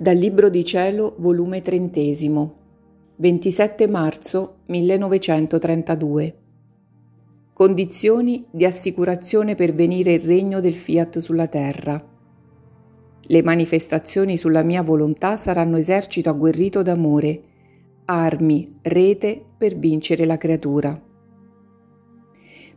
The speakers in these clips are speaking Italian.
Dal Libro di Cielo, volume trentesimo, 27 marzo 1932. Condizioni di assicurazione per venire il regno del fiat sulla terra. Le manifestazioni sulla mia volontà saranno esercito agguerrito d'amore, armi, rete per vincere la creatura.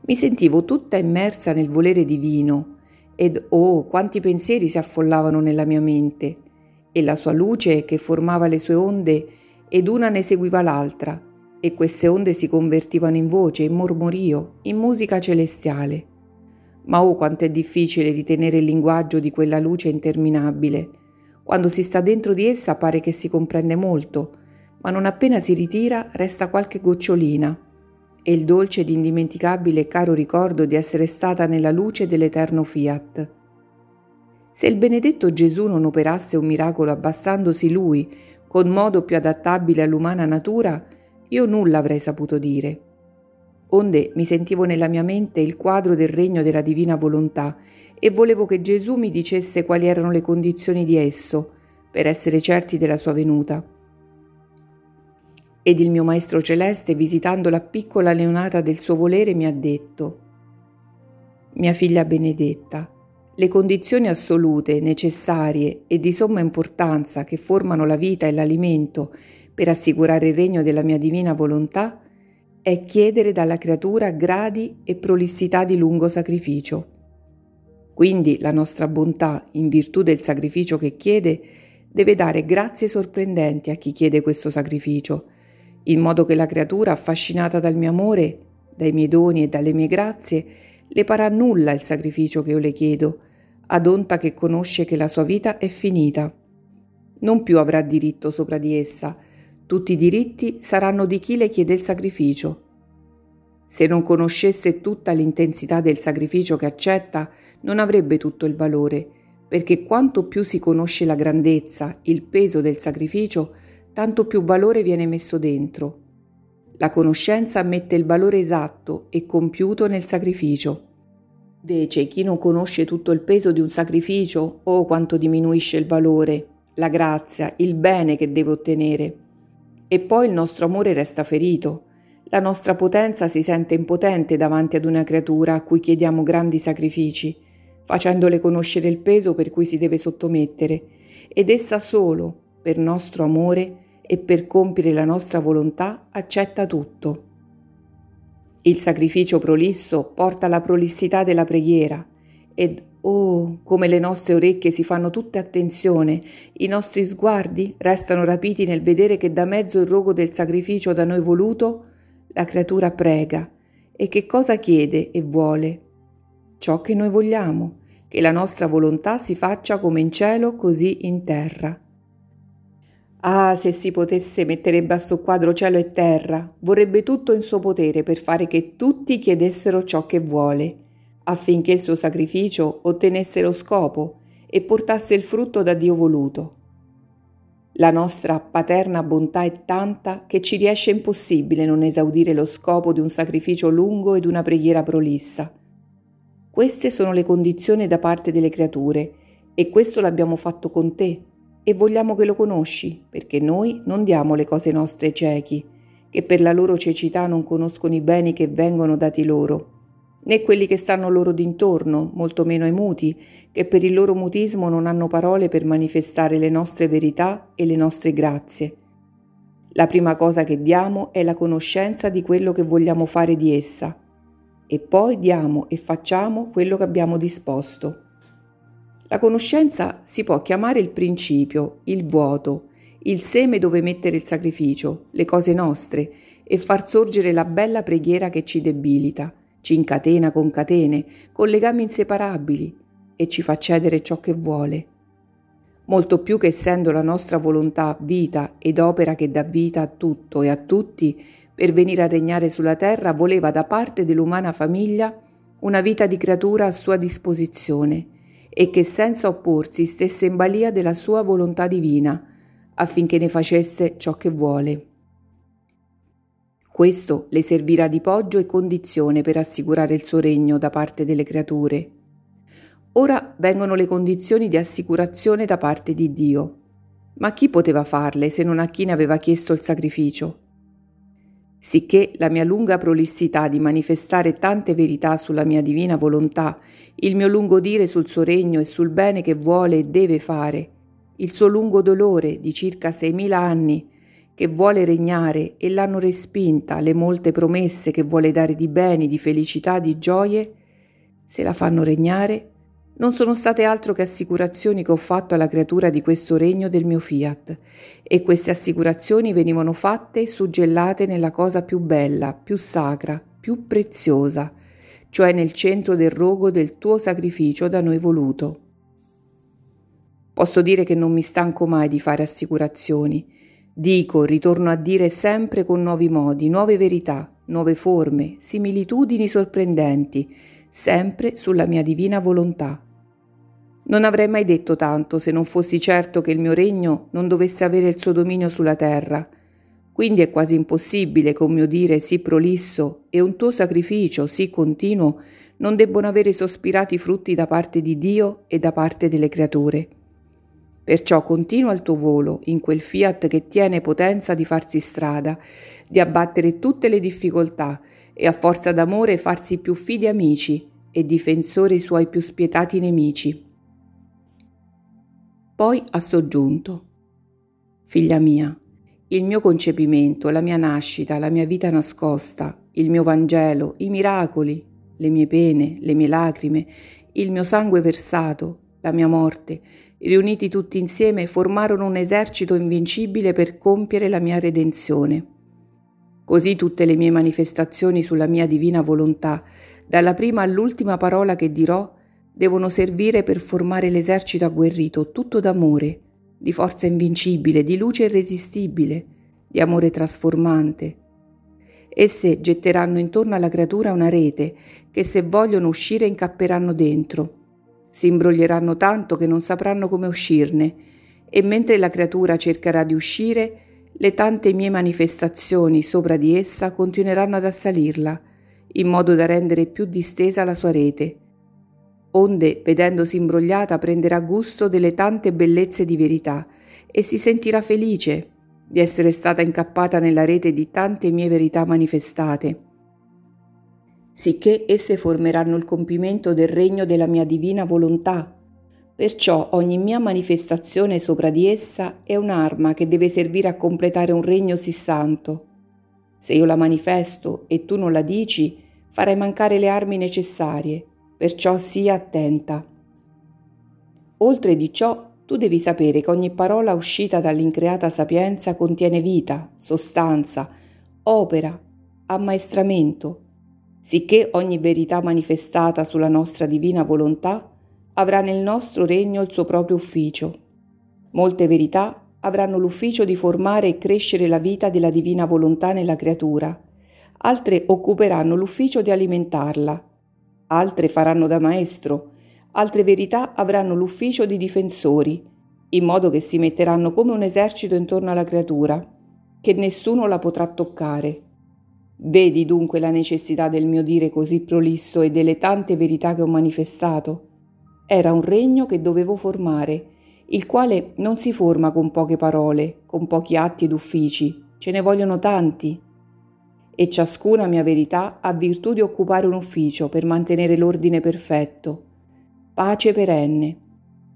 Mi sentivo tutta immersa nel volere divino ed oh, quanti pensieri si affollavano nella mia mente e la sua luce che formava le sue onde ed una ne seguiva l'altra, e queste onde si convertivano in voce, in mormorio, in musica celestiale. Ma oh quanto è difficile ritenere il linguaggio di quella luce interminabile. Quando si sta dentro di essa pare che si comprende molto, ma non appena si ritira resta qualche gocciolina, e il dolce ed indimenticabile e caro ricordo di essere stata nella luce dell'eterno fiat. Se il benedetto Gesù non operasse un miracolo abbassandosi lui con modo più adattabile all'umana natura, io nulla avrei saputo dire. Onde mi sentivo nella mia mente il quadro del regno della divina volontà e volevo che Gesù mi dicesse quali erano le condizioni di esso, per essere certi della sua venuta. Ed il mio Maestro Celeste, visitando la piccola leonata del suo volere, mi ha detto, Mia figlia benedetta, le condizioni assolute, necessarie e di somma importanza che formano la vita e l'alimento per assicurare il regno della mia divina volontà è chiedere dalla creatura gradi e prolissità di lungo sacrificio. Quindi la nostra bontà, in virtù del sacrificio che chiede, deve dare grazie sorprendenti a chi chiede questo sacrificio, in modo che la creatura, affascinata dal mio amore, dai miei doni e dalle mie grazie, le parà nulla il sacrificio che io le chiedo, ad onta che conosce che la sua vita è finita. Non più avrà diritto sopra di essa, tutti i diritti saranno di chi le chiede il sacrificio. Se non conoscesse tutta l'intensità del sacrificio che accetta, non avrebbe tutto il valore, perché quanto più si conosce la grandezza, il peso del sacrificio, tanto più valore viene messo dentro. La conoscenza ammette il valore esatto e compiuto nel sacrificio. Invece chi non conosce tutto il peso di un sacrificio oh, quanto diminuisce il valore, la grazia, il bene che deve ottenere. E poi il nostro amore resta ferito. La nostra potenza si sente impotente davanti ad una creatura a cui chiediamo grandi sacrifici, facendole conoscere il peso per cui si deve sottomettere, ed essa solo, per nostro amore e per compiere la nostra volontà, accetta tutto. Il sacrificio prolisso porta alla prolissità della preghiera ed oh, come le nostre orecchie si fanno tutte attenzione, i nostri sguardi restano rapiti nel vedere che da mezzo il rogo del sacrificio da noi voluto, la creatura prega e che cosa chiede e vuole? Ciò che noi vogliamo, che la nostra volontà si faccia come in cielo così in terra. Ah, se si potesse metterebbe a soqquadro cielo e terra, vorrebbe tutto in suo potere per fare che tutti chiedessero ciò che vuole, affinché il suo sacrificio ottenesse lo scopo e portasse il frutto da Dio voluto. La nostra paterna bontà è tanta che ci riesce impossibile non esaudire lo scopo di un sacrificio lungo ed una preghiera prolissa. Queste sono le condizioni da parte delle creature e questo l'abbiamo fatto con te e vogliamo che lo conosci, perché noi non diamo le cose nostre ai ciechi, che per la loro cecità non conoscono i beni che vengono dati loro, né quelli che stanno loro d'intorno, molto meno ai muti, che per il loro mutismo non hanno parole per manifestare le nostre verità e le nostre grazie. La prima cosa che diamo è la conoscenza di quello che vogliamo fare di essa, e poi diamo e facciamo quello che abbiamo disposto. La conoscenza si può chiamare il principio, il vuoto, il seme dove mettere il sacrificio, le cose nostre, e far sorgere la bella preghiera che ci debilita, ci incatena con catene, con legami inseparabili e ci fa cedere ciò che vuole. Molto più che essendo la nostra volontà vita ed opera che dà vita a tutto e a tutti, per venire a regnare sulla terra voleva da parte dell'umana famiglia una vita di creatura a sua disposizione, e che senza opporsi stesse in balia della sua volontà divina, affinché ne facesse ciò che vuole. Questo le servirà di poggio e condizione per assicurare il suo regno da parte delle creature. Ora vengono le condizioni di assicurazione da parte di Dio. Ma chi poteva farle se non a chi ne aveva chiesto il sacrificio? Sicché la mia lunga prolissità di manifestare tante verità sulla mia divina volontà, il mio lungo dire sul suo regno e sul bene che vuole e deve fare, il suo lungo dolore di circa seimila anni che vuole regnare e l'hanno respinta le molte promesse che vuole dare di beni, di felicità, di gioie, se la fanno regnare, non sono state altro che assicurazioni che ho fatto alla creatura di questo regno del mio fiat, e queste assicurazioni venivano fatte e suggellate nella cosa più bella, più sacra, più preziosa, cioè nel centro del rogo del tuo sacrificio da noi voluto. Posso dire che non mi stanco mai di fare assicurazioni. Dico, ritorno a dire sempre con nuovi modi, nuove verità, nuove forme, similitudini sorprendenti, sempre sulla mia divina volontà. Non avrei mai detto tanto se non fossi certo che il mio regno non dovesse avere il suo dominio sulla terra. Quindi è quasi impossibile che un mio dire sì prolisso e un tuo sacrificio sì continuo non debbano avere sospirati frutti da parte di Dio e da parte delle creature. Perciò continua il tuo volo in quel fiat che tiene potenza di farsi strada, di abbattere tutte le difficoltà e a forza d'amore farsi più fidi amici e difensori suoi più spietati nemici. Poi ha soggiunto, Figlia mia, il mio concepimento, la mia nascita, la mia vita nascosta, il mio Vangelo, i miracoli, le mie pene, le mie lacrime, il mio sangue versato, la mia morte, riuniti tutti insieme, formarono un esercito invincibile per compiere la mia redenzione. Così tutte le mie manifestazioni sulla mia divina volontà, dalla prima all'ultima parola che dirò, devono servire per formare l'esercito agguerrito, tutto d'amore, di forza invincibile, di luce irresistibile, di amore trasformante. Esse getteranno intorno alla creatura una rete che se vogliono uscire incapperanno dentro. Si imbroglieranno tanto che non sapranno come uscirne e mentre la creatura cercherà di uscire, le tante mie manifestazioni sopra di essa continueranno ad assalirla, in modo da rendere più distesa la sua rete onde, vedendosi imbrogliata, prenderà gusto delle tante bellezze di verità e si sentirà felice di essere stata incappata nella rete di tante mie verità manifestate, sicché esse formeranno il compimento del regno della mia divina volontà. Perciò ogni mia manifestazione sopra di essa è un'arma che deve servire a completare un regno sì santo. Se io la manifesto e tu non la dici, farai mancare le armi necessarie perciò sii attenta. Oltre di ciò, tu devi sapere che ogni parola uscita dall'increata sapienza contiene vita, sostanza, opera, ammaestramento, sicché ogni verità manifestata sulla nostra divina volontà avrà nel nostro regno il suo proprio ufficio. Molte verità avranno l'ufficio di formare e crescere la vita della divina volontà nella creatura, altre occuperanno l'ufficio di alimentarla, altre faranno da maestro, altre verità avranno l'ufficio di difensori, in modo che si metteranno come un esercito intorno alla creatura, che nessuno la potrà toccare. Vedi dunque la necessità del mio dire così prolisso e delle tante verità che ho manifestato. Era un regno che dovevo formare, il quale non si forma con poche parole, con pochi atti ed uffici, ce ne vogliono tanti e ciascuna mia verità ha virtù di occupare un ufficio per mantenere l'ordine perfetto. Pace perenne.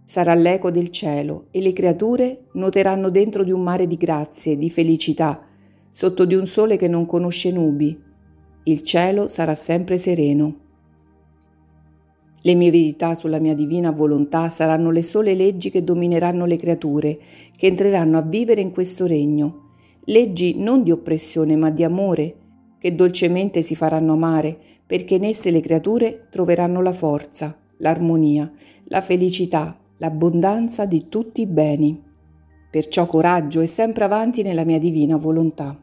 Sarà l'eco del cielo e le creature nuoteranno dentro di un mare di grazie, di felicità, sotto di un sole che non conosce nubi. Il cielo sarà sempre sereno. Le mie verità sulla mia divina volontà saranno le sole leggi che domineranno le creature, che entreranno a vivere in questo regno. Leggi non di oppressione ma di amore, che dolcemente si faranno amare, perché in esse le creature troveranno la forza, l'armonia, la felicità, l'abbondanza di tutti i beni. Perciò coraggio e sempre avanti nella mia divina volontà.